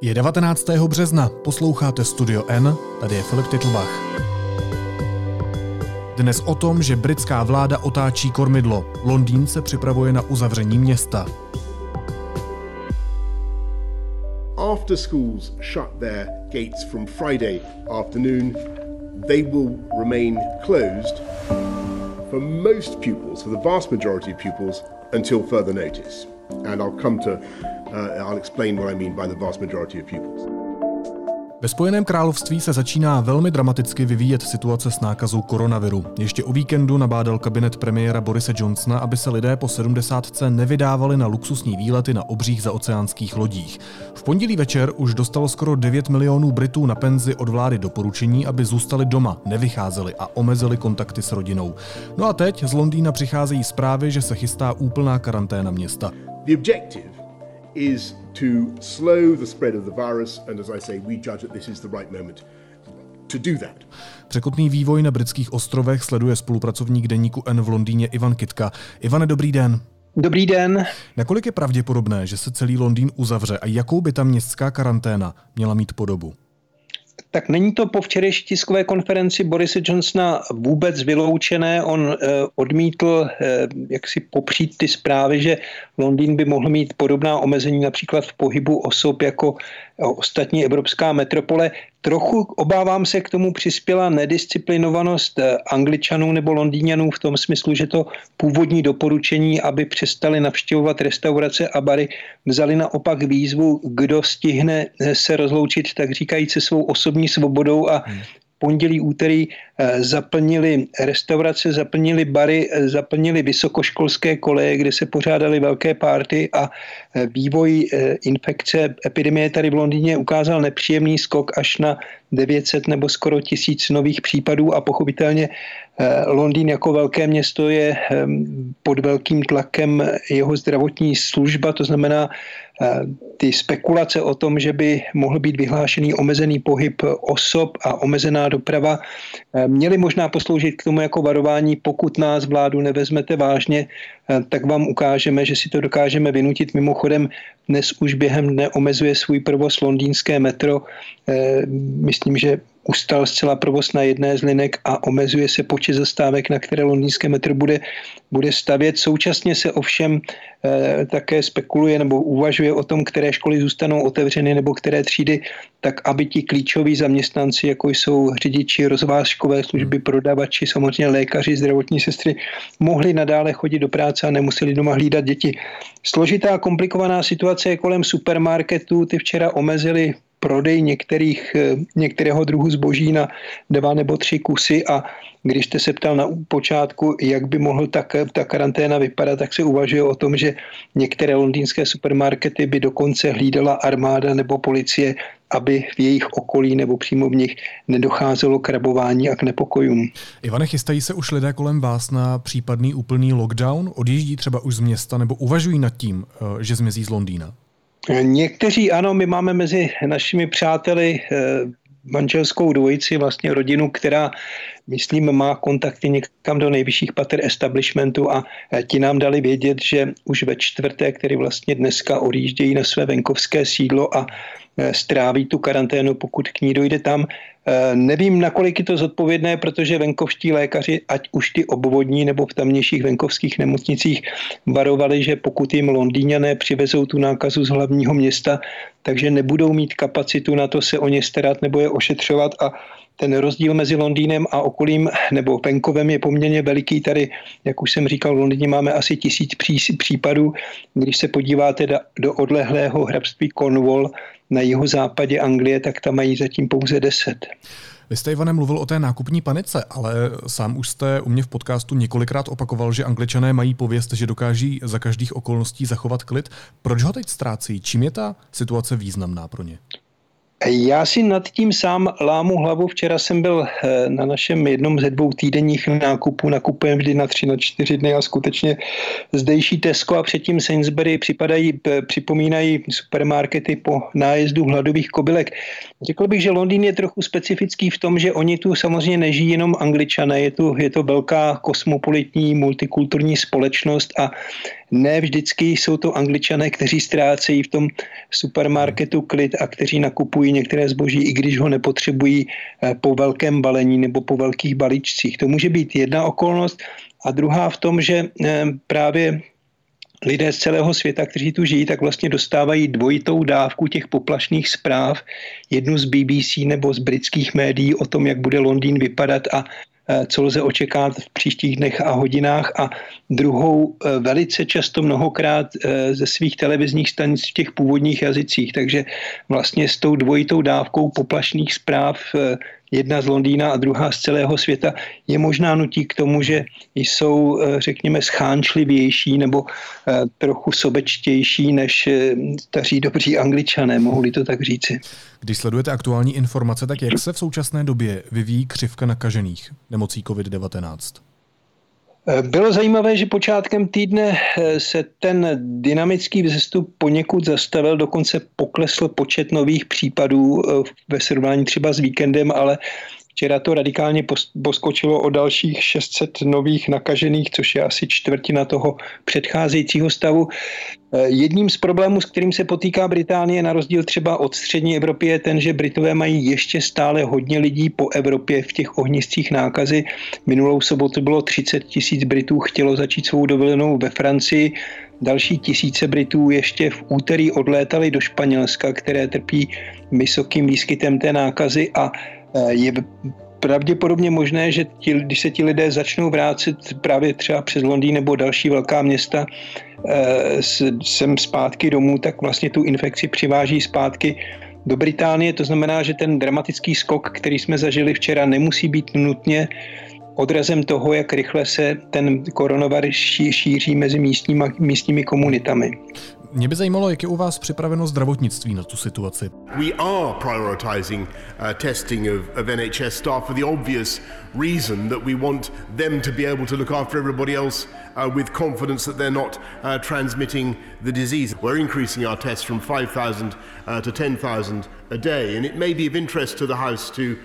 Je 19. března, posloucháte Studio N, tady je Filip Titlbach. Dnes o tom, že britská vláda otáčí kormidlo. Londýn se připravuje na uzavření města. After schools shut their gates from Friday afternoon, they will remain closed for most pupils, for the vast majority of pupils, until further notice. And I'll come to I'll explain what I mean by the vast majority of pupils. Ve Spojeném království se začíná velmi dramaticky vyvíjet situace s nákazou koronaviru. Ještě o víkendu nabádal kabinet premiéra Borise Johnsona, aby se lidé po 70. nevydávali na luxusní výlety na obřích zaoceánských lodích. V pondělí večer už dostalo skoro 9 milionů Britů na penzi od vlády doporučení, aby zůstali doma, nevycházeli a omezili kontakty s rodinou. No a teď z Londýna přicházejí zprávy, že se chystá úplná karanténa města. The objective is to slow the spread of the virus, and as I say, we judge that this is the right moment to do that. Překotný vývoj na britských ostrovech sleduje spolupracovník deníku N v Londýně Ivan Kitka. Ivane, dobrý den. Dobrý den. Nakolik je pravděpodobné, že se celý Londýn uzavře a jakou by ta městská karanténa měla mít podobu? Tak není to po včerejší tiskové konferenci Borise Johnsona vůbec vyloučené. On eh, odmítl eh, jak si popřít ty zprávy, že Londýn by mohl mít podobná omezení například v pohybu osob jako ostatní evropská metropole. Trochu obávám se k tomu přispěla nedisciplinovanost eh, angličanů nebo londýňanů v tom smyslu, že to původní doporučení, aby přestali navštěvovat restaurace a bary, vzali naopak výzvu, kdo stihne se rozloučit, tak říkajíc se svou osobní svobodou a hmm pondělí, úterý eh, zaplnili restaurace, zaplnili bary, eh, zaplnili vysokoškolské koleje, kde se pořádaly velké párty a eh, vývoj infekce. Epidemie tady v Londýně ukázal nepříjemný skok až na 900 nebo skoro tisíc nových případů a pochopitelně Londýn jako velké město je ehm, pod velkým tlakem jeho zdravotní služba, to znamená ty spekulace o tom, že by mohl být vyhlášený omezený pohyb osob a omezená doprava, eh, měly možná posloužit k tomu jako varování, pokud nás vládu nevezmete vážně, eh, tak vám ukážeme, že si to dokážeme vynutit. Mimochodem, dnes už během dne omezuje svůj provoz londýnské metro. Eh, myslím, že ustal zcela provoz na jedné z linek a omezuje se počet zastávek, na které londýnské metro bude, bude stavět. Současně se ovšem e, také spekuluje nebo uvažuje o tom, které školy zůstanou otevřeny nebo které třídy, tak aby ti klíčoví zaměstnanci, jako jsou řidiči, rozvážkové služby, prodavači, samozřejmě lékaři, zdravotní sestry, mohli nadále chodit do práce a nemuseli doma hlídat děti. Složitá, komplikovaná situace je kolem supermarketů. Ty včera omezili prodej některých, eh, některého druhu zboží na dva nebo tři kusy a když jste se ptal na počátku, jak by mohl ta, ta karanténa vypadat, tak se uvažuje o tom, že některé londýnské supermarkety by dokonce hlídala armáda nebo policie, aby v jejich okolí nebo přímo v nich nedocházelo k rabování a k nepokojům. Ivane, chystají se už lidé kolem vás na případný úplný lockdown? Odjíždí třeba už z města nebo uvažují nad tím, eh, že zmizí z Londýna? Někteří ano, my máme mezi našimi přáteli eh, manželskou dvojici, vlastně rodinu, která, myslím, má kontakty někam do nejvyšších pater establishmentu a eh, ti nám dali vědět, že už ve čtvrtek, který vlastně dneska odjíždějí na své venkovské sídlo a Eh, stráví tu karanténu, pokud k ní dojde tam. Eh, nevím, nakolik je to zodpovědné, protože venkovští lékaři, ať už ty obvodní nebo v tamnějších venkovských nemocnicích, varovali, že pokud jim Londýňané přivezou tu nákazu z hlavního města, takže nebudou mít kapacitu na to se o ně starat nebo je ošetřovat a ten rozdíl mezi Londýnem a okolím nebo venkovem je poměrně veliký. Tady, jak už jsem říkal, v Londýně máme asi tisíc případů. Když se podíváte do odlehlého hrabství Cornwall na jeho západě Anglie, tak tam mají zatím pouze deset. Vy jste, Ivane, mluvil o té nákupní panice, ale sám už jste u mě v podcastu několikrát opakoval, že angličané mají pověst, že dokáží za každých okolností zachovat klid. Proč ho teď ztrácí? Čím je ta situace významná pro ně? Já si nad tím sám lámu hlavu. Včera jsem byl eh, na našem jednom ze dvou týdenních nákupů. Nakupujeme vždy na tři, na čtyři dny a skutečně zdejší Tesco a předtím Sainsbury připadají, připomínají supermarkety po nájezdu hladových kobylek. Řekl bych, že Londýn je trochu specifický v tom, že oni tu samozřejmě nežijí jenom angličané. Je, tu, je to velká kosmopolitní multikulturní společnost a ne vždycky jsou to angličané, kteří ztrácejí v tom supermarketu klid a kteří nakupují některé zboží, i když ho nepotřebují eh, po velkém balení nebo po velkých balíčcích. To může být jedna okolnost. A druhá v tom, že eh, právě lidé z celého světa, kteří tu žijí, tak vlastně dostávají dvojitou dávku těch poplašných zpráv, jednu z BBC nebo z britských médií o tom, jak bude Londýn vypadat a co lze očekávat v příštích dnech a hodinách a druhou eh, velice často mnohokrát eh, ze svých televizních stanic v těch původních jazycích. Takže vlastně s tou dvojitou dávkou poplašných zpráv jedna z Londýna a druhá z celého světa, je možná nutí k tomu, že jsou, řekněme, schánčlivější nebo trochu sobečtější než staří dobří angličané, mohli to tak říci. Když sledujete aktuální informace, tak jak se v současné době vyvíjí křivka nakažených nemocí COVID-19? Bylo zajímavé, že počátkem týdne eh, se ten dynamický vzestup poněkud zastavil, dokonce poklesl počet nových případů eh, ve srovnání třeba s víkendem, ale Včera to radikálně poskočilo o dalších 600 nových nakažených, což je asi čtvrtina toho předcházejícího stavu. Eh, jedním z problémů, s kterým se potýká Británie, na rozdíl třeba od střední Evropy, je ten, že Britové mají ještě stále hodně lidí po Evropě v těch ohniscích nákazy. Minulou sobotu bylo 30 tisíc Britů chtělo začít svou dovolenou ve Francii. Další tisíce Britů ještě v úterý odlétali do Španělska, které trpí vysokým výskytem té nákazy a je pravděpodobně možné, že ti, když se ti lidé začnou vrátit právě třeba přes Londýn nebo další velká města eh, sem zpátky domů, tak vlastně tu infekci přiváží zpátky do Británie. To znamená, že ten dramatický skok, který jsme zažili včera, nemusí být nutně odrazem toho, jak rychle se ten koronavirus šíří mezi místními, místními komunitami. Mě by zajímalo, jak je u vás připraveno zdravotnictví na tu situaci. We are prioritizing uh, testing of, of NHS staff for the obvious reason that we want them to be able to look after everybody else uh, with confidence that they're not uh, transmitting the disease. We're increasing our tests from 5,000 uh, to 10,000 a day, and it may be of interest to the House to,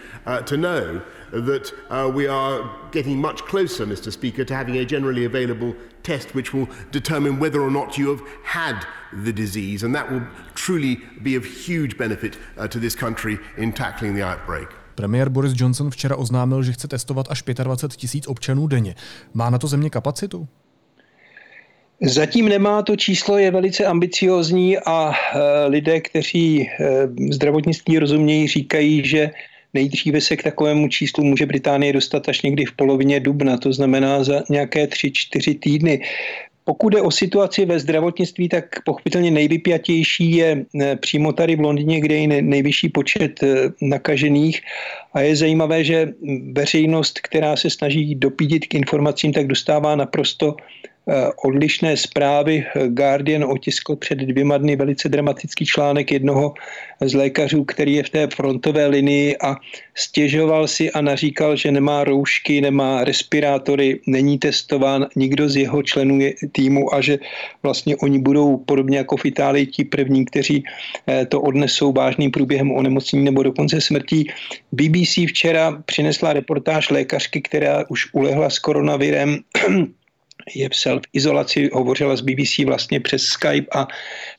to know that we are getting much closer, Mr. Speaker, to having a generally available test which will determine whether or not you have had the disease, and that will truly be of huge benefit uh, to this country in tackling the outbreak. Premiér Boris Johnson včera oznámil, že chce testovat až 25 tisíc občanů denně. Má na to země kapacitu? Zatím nemá, to číslo je velice ambiciozní a e, lidé, kteří e, zdravotnictví rozumějí, říkají, že Nejdříve se k takovému číslu může Británie dostat až někdy v polovině dubna, to znamená za nějaké tři, čtyři týdny. Pokud je o situaci ve zdravotnictví, tak pochopitelně nejvypjatější je eh, přímo tady v Londýně, kde je nejvyšší počet eh, nakažených. A je zajímavé, že veřejnost, která se snaží dopídit k informacím, tak dostává naprosto odlišné zprávy. Guardian otiskl před dvěma dny velice dramatický článek jednoho z lékařů, který je v té frontové linii a stěžoval si a naříkal, že nemá roušky, nemá respirátory, není testován nikdo z jeho členů týmu a že vlastně oni budou podobně jako v Itálii ti první, kteří eh, to odnesou vážným průběhem onemocnění nebo dokonce smrtí. BBC včera přinesla reportáž lékařky, která už ulehla s koronavirem je v self-izolaci, hovořila s BBC vlastně přes Skype a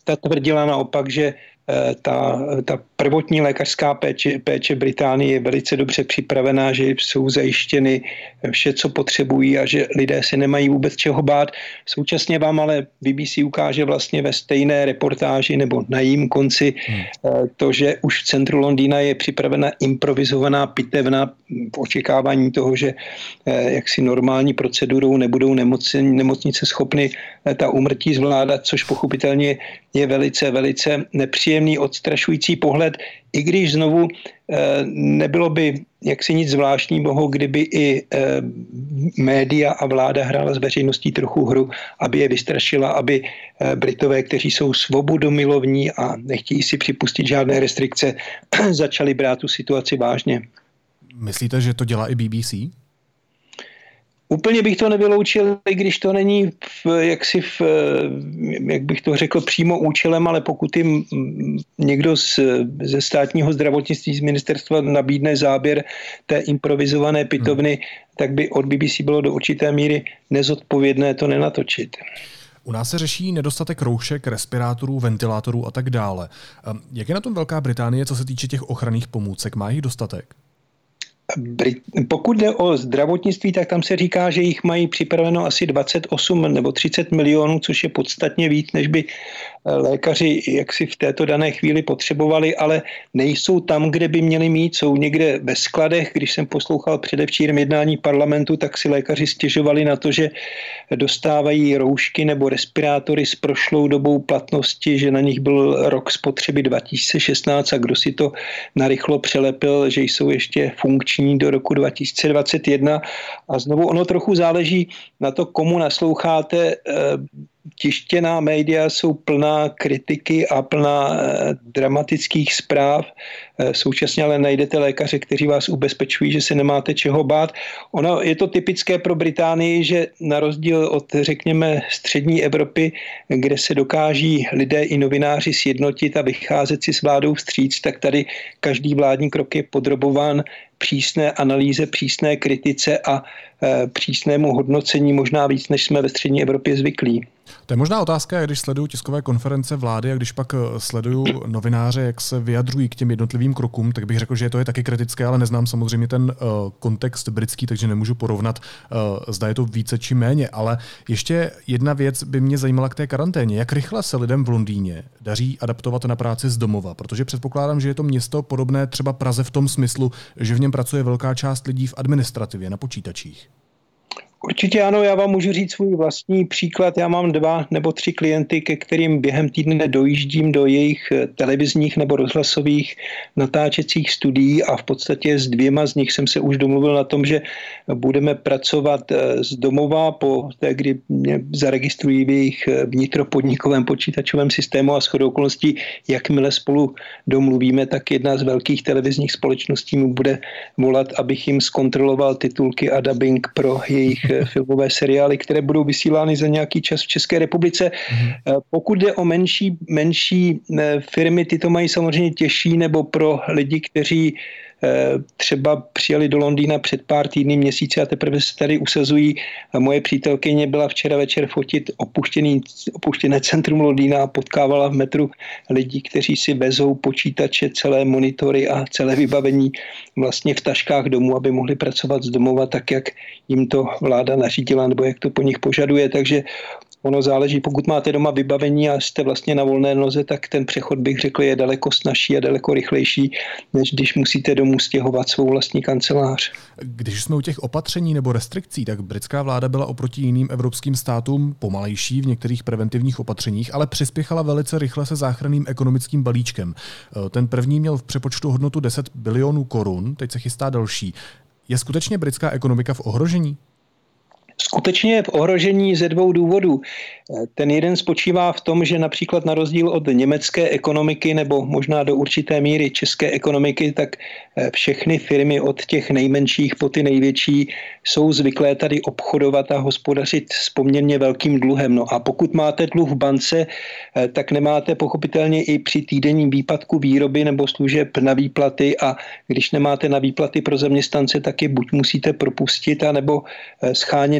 ta tvrdila naopak, že ta, ta prvotní lékařská péče, péče Británie je velice dobře připravená, že jsou zajištěny vše, co potřebují a že lidé si nemají vůbec čeho bát. Současně vám ale BBC ukáže vlastně ve stejné reportáži nebo na jím konci hmm. Eh, to, že už v centru Londýna je připravena improvizovaná pitevna v očekávání toho, že eh, jaksi normální procedurou nebudou nemocnice schopny ta umrtí zvládat, což pochopitelně je velice, velice nepříjemný, odstrašující pohled, i když znovu eh, nebylo by jaksi nic zvláštního, kdyby i eh, média a vláda hrála s veřejností trochu hru, aby je vystrašila, aby eh, Britové, kteří jsou svobodomilovní a nechtějí si připustit žádné restrikce, začali brát tu situaci vážně. Myslíte, že to dělá i BBC? Úplně bych to nevyloučil, i když to není v, jaksi v, jak bych to řekl, přímo účelem, ale pokud jim někdo z, ze státního zdravotnictví z ministerstva nabídne záběr té improvizované pitovny, hmm. tak by od BBC bylo do určité míry nezodpovědné to nenatočit. U nás se řeší nedostatek roušek, respirátorů, ventilátorů a tak dále. Ehm, jak je na tom Velká Británie, co se týče těch ochranných pomůcek? Má jich dostatek? Pokud jde o zdravotnictví, tak tam se říká, že jich mají připraveno asi 28 nebo 30 milionů, což je podstatně víc, než by lékaři jak si v této dané chvíli potřebovali, ale nejsou tam, kde by měli mít, jsou někde ve skladech. Když jsem poslouchal předevčírem jednání parlamentu, tak si lékaři stěžovali na to, že dostávají roušky nebo respirátory s prošlou dobou platnosti, že na nich byl rok spotřeby 2016 a kdo si to narychlo přelepil, že jsou ještě funkční do roku 2021. A znovu ono trochu záleží na to, komu nasloucháte eh, tištěná média jsou plná kritiky a plná eh, dramatických zpráv. Eh, současně ale najdete lékaře, kteří vás ubezpečují, že se nemáte čeho bát. Ono je to typické pro Británii, že na rozdíl od, řekněme, střední Evropy, kde se dokáží lidé i novináři sjednotit a vycházet si s vládou vstříc, tak tady každý vládní krok je podrobován přísné analýze, přísné kritice a e, přísnému hodnocení možná víc, než jsme ve střední Evropě zvyklí. To je možná otázka, když sleduju tiskové konference vlády a když pak eh, sleduju novináře, jak se vyjadřují k těm jednotlivým krokům, tak bych řekl, že to je taky kritické, ale neznám samozřejmě ten uh, kontext britský, takže nemůžu porovnat, uh, zda je to více či méně. Ale ještě jedna věc by mě zajímala k té karanténě. Jak rychle se lidem v Londýně daří adaptovat na práci z domova? Protože předpokládám, že je to město podobné třeba Praze v tom smyslu, že v něm pracuje velká část lidí v administrativě, na počítačích. Určitě ano, já vám můžu říct svůj vlastní příklad. Já mám dva nebo tři klienty, ke kterým během týdne dojíždím do jejich eh, televizních nebo rozhlasových natáčecích studií a v podstatě s dvěma z nich jsem se už domluvil na tom, že budeme pracovat eh, z domova po té, kdy mě zaregistrují v jejich eh, vnitropodnikovém počítačovém systému a shodou okolností, jakmile spolu domluvíme, tak jedna z velkých televizních společností mu bude volat, abych jim zkontroloval titulky a dubbing pro jejich filmové seriály, které budou vysílány za nějaký čas v České republice. Mm-hmm. Pokud jde o menší, menší eh, firmy, ty to mají samozřejmě těžší, nebo pro lidi, kteří Eh, třeba přijeli do Londýna před pár týdny, měsíce a teprve se tady usazují. Moje přítelkyně byla včera večer fotit opuštěný, opuštěné centrum Londýna a potkávala v metru lidi, kteří si vezou počítače, celé monitory a celé vybavení vlastně v taškách domů, aby mohli pracovat z domova tak, jak jim to vláda nařídila nebo jak to po nich požaduje. Takže Ono záleží, pokud máte doma vybavení a jste vlastně na volné noze, tak ten přechod bych řekl je daleko snažší a daleko rychlejší, než když musíte domů stěhovat svou vlastní kancelář. Když jsme u těch opatření nebo restrikcí, tak britská vláda byla oproti jiným evropským státům pomalejší v některých preventivních opatřeních, ale přispěchala velice rychle se záchranným ekonomickým balíčkem. Ten první měl v přepočtu hodnotu 10 bilionů korun, teď se chystá další. Je skutečně britská ekonomika v ohrožení? Skutečně je v ohrožení ze dvou důvodů. Ten jeden spočívá v tom, že například na rozdíl od německé ekonomiky nebo možná do určité míry české ekonomiky, tak eh, všechny firmy od těch nejmenších po ty největší jsou zvyklé tady obchodovat a hospodařit s poměrně velkým dluhem. No a pokud máte dluh v bance, eh, tak nemáte pochopitelně i při týdenním výpadku výroby nebo služeb na výplaty a když nemáte na výplaty pro zaměstnance, tak je buď musíte propustit, anebo eh,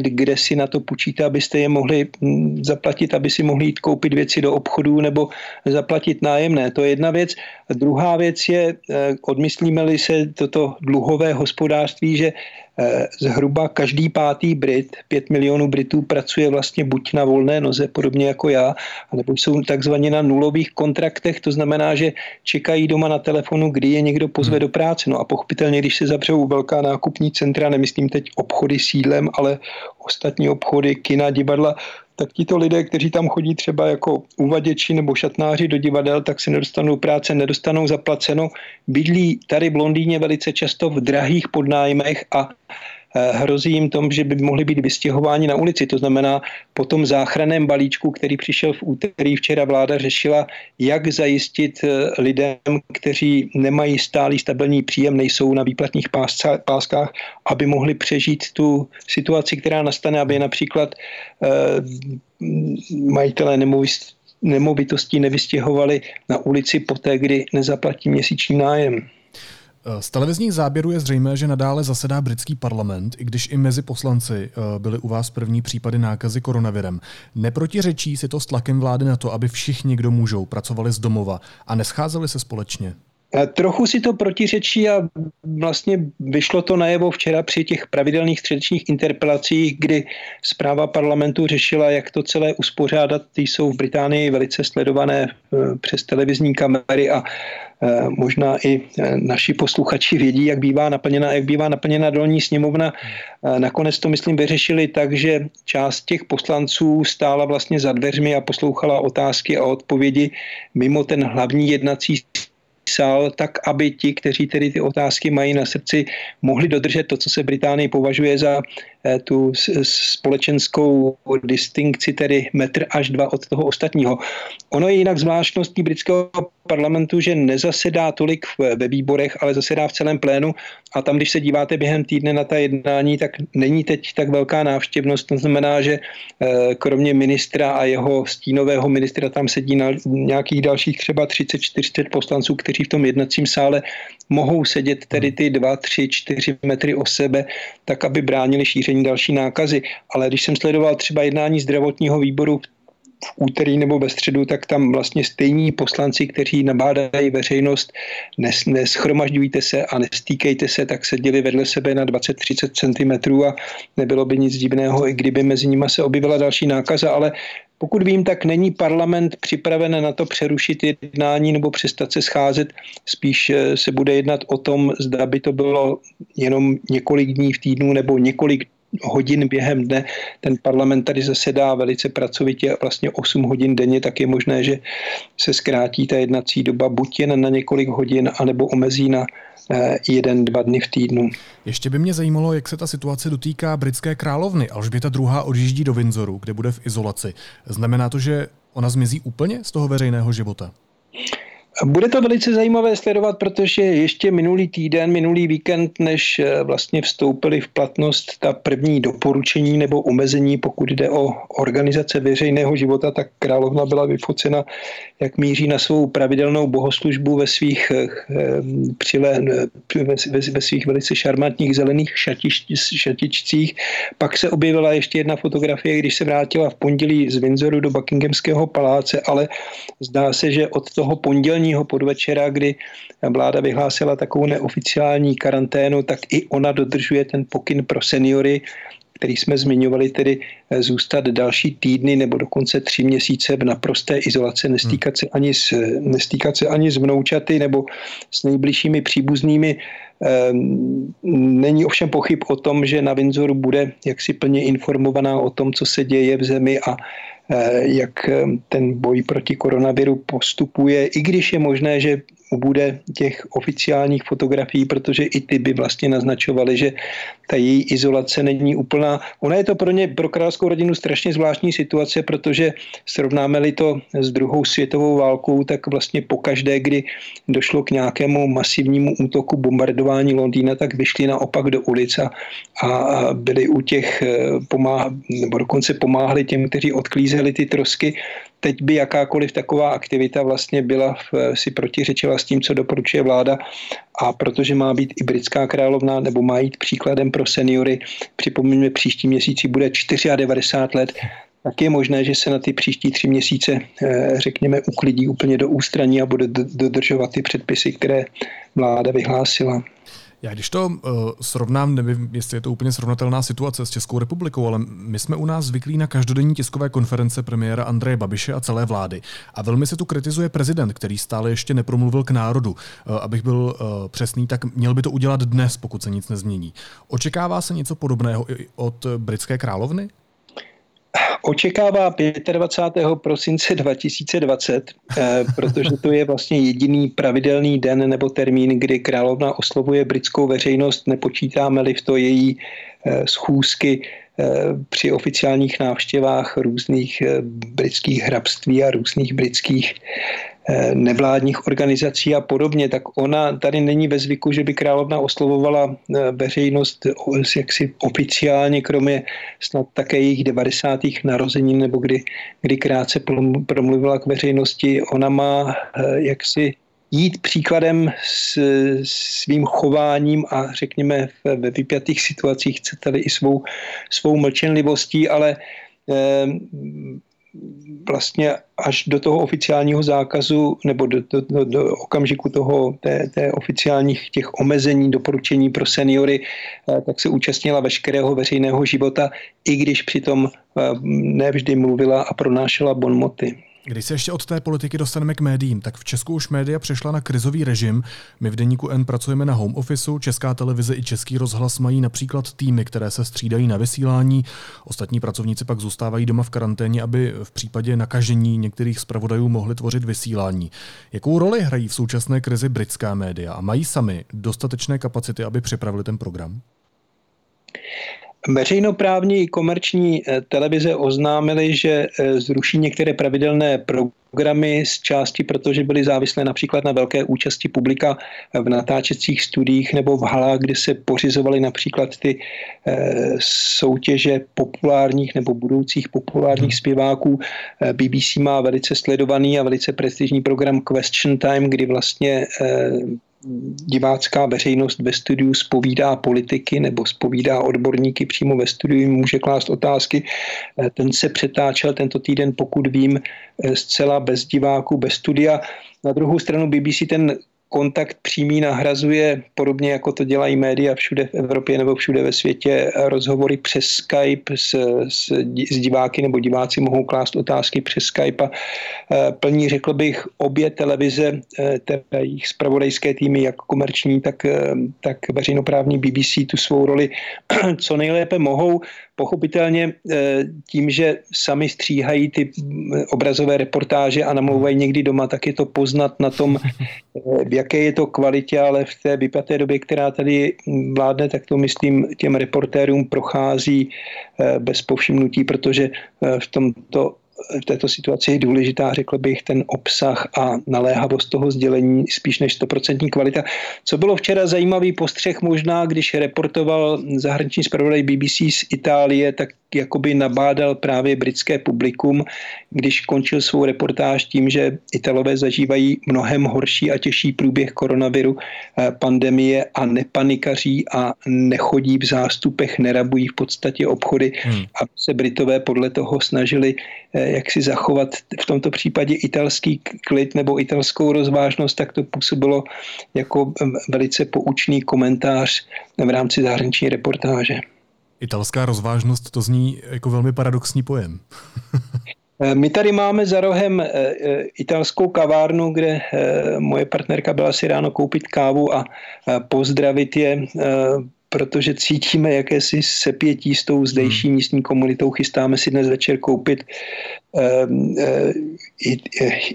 schánět, kde si na to půjčíte, abyste je mohli hm, zaplatit, aby si mohli jít koupit věci do obchodů nebo zaplatit nájemné. To je jedna věc. A druhá věc je, eh, odmyslíme-li se toto dluhové hospodářství, že zhruba každý pátý Brit, pět milionů Britů, pracuje vlastně buď na volné noze, podobně jako já, nebo jsou takzvaně na nulových kontraktech, to znamená, že čekají doma na telefonu, kdy je někdo pozve hmm. do práce. No a pochopitelně, když se zavřou velká nákupní centra, nemyslím teď obchody sídlem, ale ostatní obchody, kina, divadla, tak tito lidé, kteří tam chodí třeba jako uvaděči nebo šatnáři do divadel, tak se nedostanou práce, nedostanou zaplaceno. Bydlí tady v Londýně velice často v drahých podnájmech a hrozí jim tom, že by mohli být vystěhováni na ulici. To znamená, po tom záchranném balíčku, který přišel v úterý, včera vláda řešila, jak zajistit eh, lidem, kteří nemají stálý stabilní příjem, nejsou na výplatních páskách, aby mohli přežít tu situaci, která nastane, aby například eh, majitelé nemovitostí nevystěhovali na ulici poté, kdy nezaplatí měsíční nájem. Z televizních záběrů je zřejmé, že nadále zasedá britský parlament, i když i mezi poslanci eh, byly u vás první případy nákazy koronavirem. Neprotiřečí si to s tlakem vlády na to, aby všichni, kdo můžou, pracovali z domova a nescházeli se společně? Trochu si to protiřečí a vlastně vyšlo to najevo včera při těch pravidelných středečních interpelacích, kdy zpráva parlamentu řešila, jak to celé uspořádat. Ty jsou v Británii velice sledované eh, přes televizní kamery a eh, možná i eh, naši posluchači vědí, jak bývá naplněna, jak bývá naplněna dolní sněmovna. Nakonec to, myslím, vyřešili tak, že část těch poslanců stála vlastně za dveřmi a poslouchala otázky a odpovědi mimo ten hlavní jednací sál, tak aby ti, kteří tedy ty otázky mají na srdci, mohli dodržet to, co se Británii považuje za Eh, tu společenskou distinkci, tedy metr až dva od toho ostatního. Ono je jinak zvláštností britského parlamentu, že nezasedá tolik ve výborech, ale zasedá v celém plénu a tam, když se díváte během týdne na ta jednání, tak není teď tak velká návštěvnost. To znamená, že eh, kromě ministra a jeho stínového ministra tam sedí na nějakých dalších třeba 30-40 poslanců, kteří v tom jednacím sále mohou sedět tedy ty 2, 3, 4 metry o sebe, tak aby bránili šíření další nákazy. Ale když jsem sledoval třeba jednání zdravotního výboru v úterý nebo ve středu, tak tam vlastně stejní poslanci, kteří nabádají veřejnost, nes, neschromažďujte se a nestýkejte se, tak seděli vedle sebe na 20-30 cm a nebylo by nic divného, i kdyby mezi nimi se objevila další nákaza, ale pokud vím, tak není parlament připraven na to přerušit jednání nebo přestat se scházet. Spíš eh, se bude jednat o tom, zda by to bylo jenom několik dní v týdnu nebo několik hodin během dne. Ten parlament tady zasedá velice pracovitě, vlastně 8 hodin denně, tak je možné, že se zkrátí ta jednací doba buď jen na několik hodin, anebo omezí na eh, jeden, dva dny v týdnu. Ještě by mě zajímalo, jak se ta situace dotýká britské královny. Alžběta II. odjíždí do Windsoru, kde bude v izolaci. Znamená to, že ona zmizí úplně z toho veřejného života? Bude to velice zajímavé sledovat, protože ještě minulý týden, minulý víkend, než eh, vlastně vstoupily v platnost ta první doporučení nebo omezení, pokud jde o organizace veřejného života, tak královna byla vyfocena, jak míří na svou pravidelnou bohoslužbu ve svých, eh, eh, přile, ve, ve svých velice šarmantních zelených šatič, šatičcích. Pak se objevila ještě jedna fotografie, když se vrátila v pondělí z Windsoru do Buckinghamského paláce, ale zdá se, že od toho pondělí pondělního podvečera, kdy vláda vyhlásila takovou neoficiální karanténu, tak i ona dodržuje ten pokyn pro seniory, který jsme zmiňovali, tedy eh, zůstat další týdny nebo dokonce tři měsíce v naprosté izolaci, nestýkat se ani s, nestýkat se ani s vnoučaty nebo s nejbližšími příbuznými. Ehm, není ovšem pochyb o tom, že na Windsoru bude jaksi plně informovaná o tom, co se děje v zemi a jak eh, ten boj proti koronaviru postupuje, i když je možné, že ubude těch oficiálních fotografií, protože i ty by vlastně naznačovaly, že ta její izolace není úplná. Ona je to pro ně, pro královskou rodinu strašně zvláštní situace, protože srovnáme-li to s druhou světovou válkou, tak vlastně pokaždé, kdy došlo k nějakému masivnímu útoku bombardování Londýna, tak vyšli naopak do ulic a, a byli u těch eh, pomáh, nebo dokonce pomáhli těm, kteří odklízeli ty trosky teď by jakákoliv taková aktivita vlastně byla, si protiřečila s tím, co doporučuje vláda a protože má být i britská královna nebo má jít příkladem pro seniory, připomínáme, příští měsíci bude 94 let, tak je možné, že se na ty příští tři měsíce, eh, řekněme, uklidí úplně do ústraní a bude dodržovat ty předpisy, které vláda vyhlásila. Já když to uh, srovnám, nevím, jestli je to úplně srovnatelná situace s Českou republikou, ale my jsme u nás zvyklí na každodenní tiskové konference premiéra Andreje Babiše a celé vlády. A velmi se tu kritizuje prezident, který stále ještě nepromluvil k národu. Uh, abych byl uh, přesný, tak měl by to udělat dnes, pokud se nic nezmění. Očekává se něco podobného i od britské královny? Očekává 25. prosince 2020, eh, protože to je vlastně jediný pravidelný den nebo termín, kdy královna oslovuje britskou veřejnost, nepočítáme-li v to její eh, schůzky eh, při oficiálních návštěvách různých britských hrabství a různých britských nevládních organizací a podobně, tak ona tady není ve zvyku, že by královna oslovovala eh, veřejnost jaksi oficiálně, kromě snad také jejich 90. narozenin, nebo kdy, kdy krátce promluvila k veřejnosti. Ona má eh, jaksi jít příkladem s svým chováním a řekněme ve vypjatých situacích chcete-li i svou, svou mlčenlivostí, ale vlastně až do toho oficiálního zákazu nebo do, do, do, do okamžiku toho, té, té oficiálních těch omezení, doporučení pro seniory, eh, tak se účastnila veškerého veřejného života, i když přitom eh, nevždy mluvila a pronášela bonmoty. Když se ještě od té politiky dostaneme k médiím, tak v Česku už média přešla na krizový režim. My v Deníku N pracujeme na home officeu, Česká televize i Český rozhlas mají například týmy, které se střídají na vysílání. Ostatní pracovníci pak zůstávají doma v karanténě, aby v případě nakažení některých zpravodajů mohli tvořit vysílání. Jakou roli hrají v současné krizi britská média a mají sami dostatečné kapacity, aby připravili ten program? Veřejnoprávní komerční eh, televize oznámily, že eh, zruší některé pravidelné programy z části, protože byly závislé například na velké účasti publika v natáčecích studiích nebo v halách, kde se pořizovaly například ty eh, soutěže populárních nebo budoucích populárních zpěváků. BBC má velice sledovaný a velice prestižní program Question Time, kdy vlastně divácká veřejnost ve studiu spovídá politiky nebo spovídá odborníky přímo ve studiu, může klást otázky. Eh, ten se přetáčel tento týden, pokud vím, eh, zcela bez diváků, bez studia. Na druhou stranu BBC ten kontakt přímý nahrazuje, podobně jako to dělají média všude v Evropě nebo všude ve světě, rozhovory přes Skype s, s, s diváky nebo diváci mohou klást otázky přes Skype a e, plní, řekl bych, obě televize, e, teda jejich spravodajské týmy, jak komerční, tak, e, tak veřejnoprávní BBC tu svou roli co nejlépe mohou. Pochopitelně tím, že sami stříhají ty obrazové reportáže a namlouvají někdy doma, tak je to poznat na tom, v jaké je to kvalitě, ale v té vypaté době, která tady vládne, tak to myslím těm reportérům prochází eh, bez povšimnutí, protože eh, v tomto v této situaci je důležitá, řekl bych, ten obsah a naléhavost toho sdělení spíš než 100% kvalita. Co bylo včera zajímavý postřeh možná, když reportoval zahraniční zpravodaj BBC z Itálie, tak jakoby nabádal právě britské publikum, když končil svou reportáž tím, že Italové zažívají mnohem horší a těžší průběh koronaviru, eh, pandemie a nepanikaří a nechodí v zástupech, nerabují v podstatě obchody, hmm. aby se Britové podle toho snažili eh, jak si zachovat v tomto případě italský klid nebo italskou rozvážnost, tak to působilo jako eh, velice poučný komentář v rámci zahraniční reportáže. Italská rozvážnost, to zní jako velmi paradoxní pojem. Eh, my tady máme za rohem eh, eh, italskou kavárnu, kde moje partnerka byla si ráno koupit kávu a pozdravit je protože cítíme jakési sepětí s tou zdejší hmm. místní komunitou. Chystáme si dnes večer koupit eh, eh,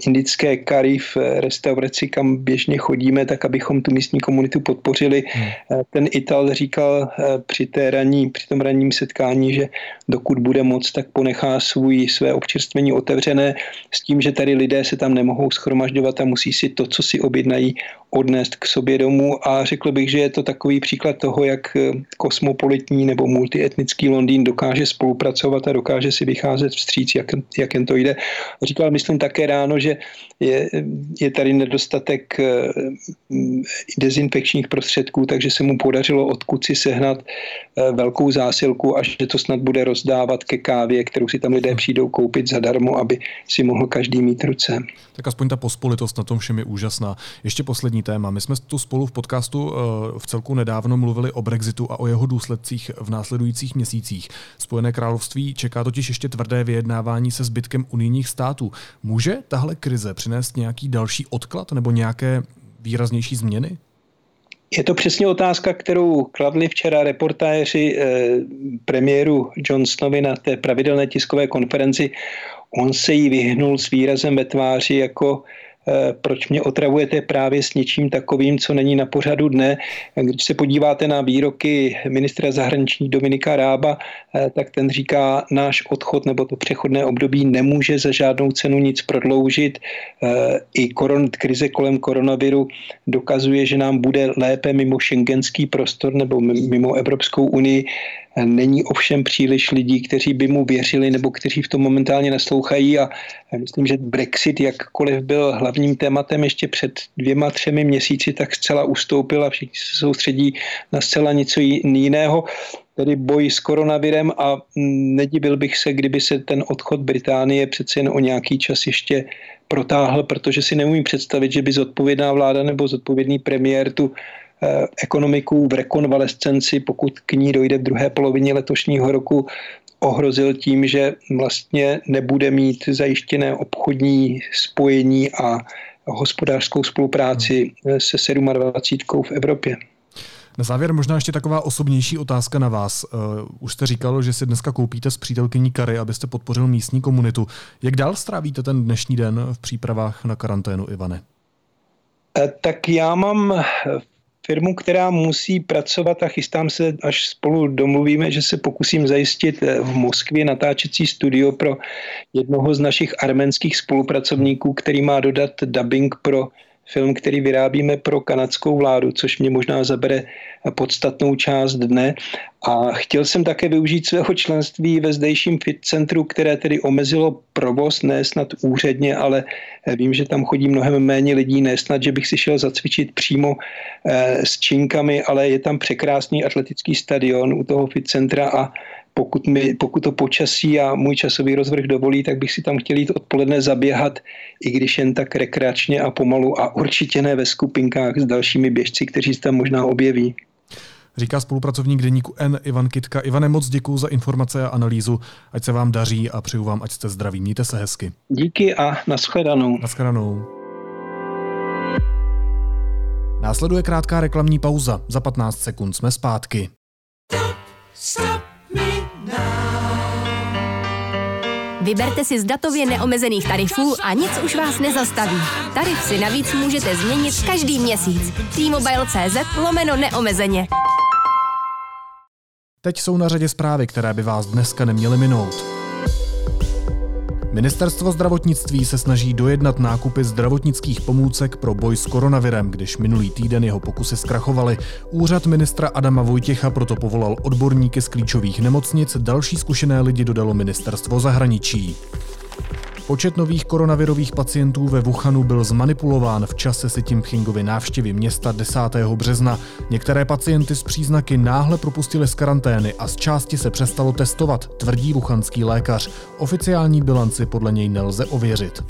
indické kary v restauraci, kam běžně chodíme, tak abychom tu místní komunitu podpořili. Hmm. Eh, ten Ital říkal při, té raní, při tom ranním setkání, že dokud bude moc, tak ponechá svůj, své občerstvení otevřené s tím, že tady lidé se tam nemohou schromažďovat a musí si to, co si objednají, odnést k sobě domů a řekl bych, že je to takový příklad toho, jak kosmopolitní nebo multietnický Londýn dokáže spolupracovat a dokáže si vycházet vstříc, jak, jak jak jen to jde. Říkal, myslím také ráno, že je, je tady nedostatek eh, dezinfekčních prostředků, takže se mu podařilo od kuci sehnat eh, velkou zásilku a že to snad bude rozdávat ke kávě, kterou si tam lidé přijdou koupit zadarmo, aby si mohl každý mít ruce. Tak aspoň ta pospolitost na tom všem je úžasná. Ještě poslední téma. My jsme tu spolu v podcastu eh, v celku nedávno mluvili o Brexitu a o jeho důsledcích v následujících měsících. Spojené království čeká totiž ještě tvrdé vyjednávání se zbytkem unijních států. Může tahle krize přinést nějaký další odklad nebo nějaké výraznější změny? Je to přesně otázka, kterou kladli včera reportáři eh, premiéru Johnsonovi na té pravidelné tiskové konferenci. On se jí vyhnul s výrazem ve tváři jako Eh, proč mě otravujete právě s něčím takovým, co není na pořadu dne. Když se podíváte na výroky ministra zahraniční Dominika Rába, eh, tak ten říká, náš odchod nebo to přechodné období nemůže za žádnou cenu nic prodloužit. Eh, I koron, krize kolem koronaviru dokazuje, že nám bude lépe mimo šengenský prostor nebo mimo Evropskou unii. Není ovšem příliš lidí, kteří by mu věřili nebo kteří v tom momentálně naslouchají a myslím, že Brexit, jakkoliv byl hlavním tématem ještě před dvěma, třemi měsíci, tak zcela ustoupil a všichni se soustředí na zcela něco jiného tedy boj s koronavirem a nedivil bych se, kdyby se ten odchod Británie přeci jen o nějaký čas ještě protáhl, protože si neumím představit, že by zodpovědná vláda nebo zodpovědný premiér tu ekonomiku v rekonvalescenci, pokud k ní dojde v druhé polovině letošního roku, ohrozil tím, že vlastně nebude mít zajištěné obchodní spojení a hospodářskou spolupráci se 27 v Evropě. Na závěr možná ještě taková osobnější otázka na vás. Uh, už jste říkal, že si dneska koupíte s přítelkyní Kary, abyste podpořil místní komunitu. Jak dál strávíte ten dnešní den v přípravách na karanténu, Ivane? Eh, tak já mám eh, firmu, která musí pracovat a chystám se, až spolu domluvíme, že se pokusím zajistit v Moskvě natáčecí studio pro jednoho z našich arménských spolupracovníků, který má dodat dubbing pro film, který vyrábíme pro kanadskou vládu, což mě možná zabere podstatnou část dne. A chtěl jsem také využít svého členství ve zdejším fit centru, které tedy omezilo provoz, ne snad úředně, ale vím, že tam chodí mnohem méně lidí, ne snad, že bych si šel zacvičit přímo eh, s činkami, ale je tam překrásný atletický stadion u toho fit centra a pokud, mi, pokud to počasí a můj časový rozvrh dovolí, tak bych si tam chtěl jít odpoledne zaběhat, i když jen tak rekreačně a pomalu a určitě ne ve skupinkách s dalšími běžci, kteří se tam možná objeví. Říká spolupracovník deníku N Ivan Kitka. Ivane, moc děkuji za informace a analýzu. Ať se vám daří a přeju vám, ať jste zdraví. Mějte se hezky. Díky a nashledanou. Nashledanou. Následuje krátká reklamní pauza. Za 15 sekund jsme zpátky. Stop. Vyberte si z datově neomezených tarifů a nic už vás nezastaví. Tarif si navíc můžete změnit každý měsíc. T-Mobile.cz lomeno neomezeně. Teď jsou na řadě zprávy, které by vás dneska neměly minout. Ministerstvo zdravotnictví se snaží dojednat nákupy zdravotnických pomůcek pro boj s koronavirem, když minulý týden jeho pokusy zkrachovaly. Úřad ministra Adama Vojtěcha proto povolal odborníky z klíčových nemocnic, další zkušené lidi dodalo ministerstvo zahraničí. Počet nových koronavirových pacientů ve Wuhanu byl zmanipulován v čase si tím Pchingovy návštěvy města 10. března. Některé pacienty s příznaky náhle propustili z karantény a z části se přestalo testovat, tvrdí wuhanský lékař. Oficiální bilanci podle něj nelze ověřit.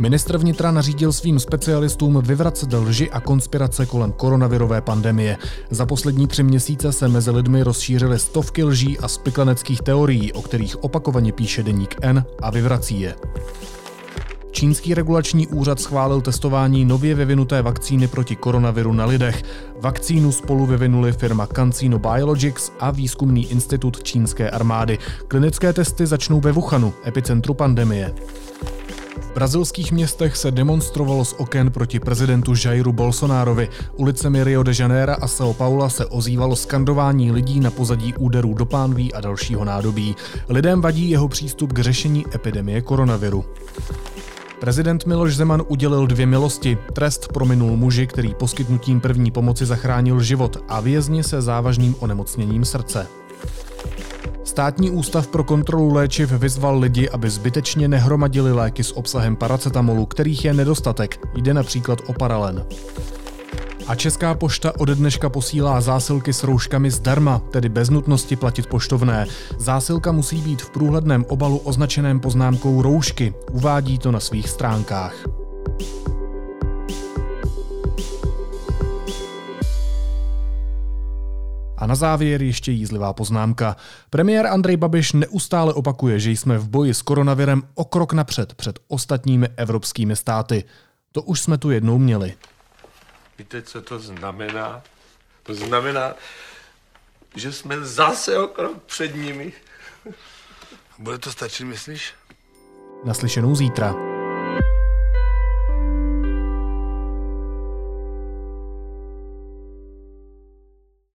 Ministr vnitra nařídil svým specialistům vyvracet lži a konspirace kolem koronavirové pandemie. Za poslední tři měsíce se mezi lidmi rozšířily stovky lží a spikleneckých teorií, o kterých opakovaně píše deník N a vyvrací je. Čínský regulační úřad schválil testování nově vyvinuté vakcíny proti koronaviru na lidech. Vakcínu spolu vyvinuli firma CanSino Biologics a výzkumný institut čínské armády. Klinické testy začnou ve Wuhanu, epicentru pandemie. V brazilských městech se demonstrovalo z oken proti prezidentu Jairu Bolsonárovi. Ulicemi Rio de Janeiro a São Paula se ozývalo skandování lidí na pozadí úderů do pánví a dalšího nádobí. Lidem vadí jeho přístup k řešení epidemie koronaviru. Prezident Miloš Zeman udělil dvě milosti. Trest prominul muži, který poskytnutím první pomoci zachránil život a vězni se závažným onemocněním srdce. Státní ústav pro kontrolu léčiv vyzval lidi, aby zbytečně nehromadili léky s obsahem paracetamolu, kterých je nedostatek. Jde například o paralen. A Česká pošta ode dneška posílá zásilky s rouškami zdarma, tedy bez nutnosti platit poštovné. Zásilka musí být v průhledném obalu označeném poznámkou roušky. Uvádí to na svých stránkách. A na závěr ještě jízlivá poznámka. Premiér Andrej Babiš neustále opakuje, že jsme v boji s koronavirem o krok napřed před ostatními evropskými státy. To už jsme tu jednou měli. Víte, co to znamená? To znamená, že jsme zase o krok před nimi. Bude to stačit, myslíš? Naslyšenou zítra.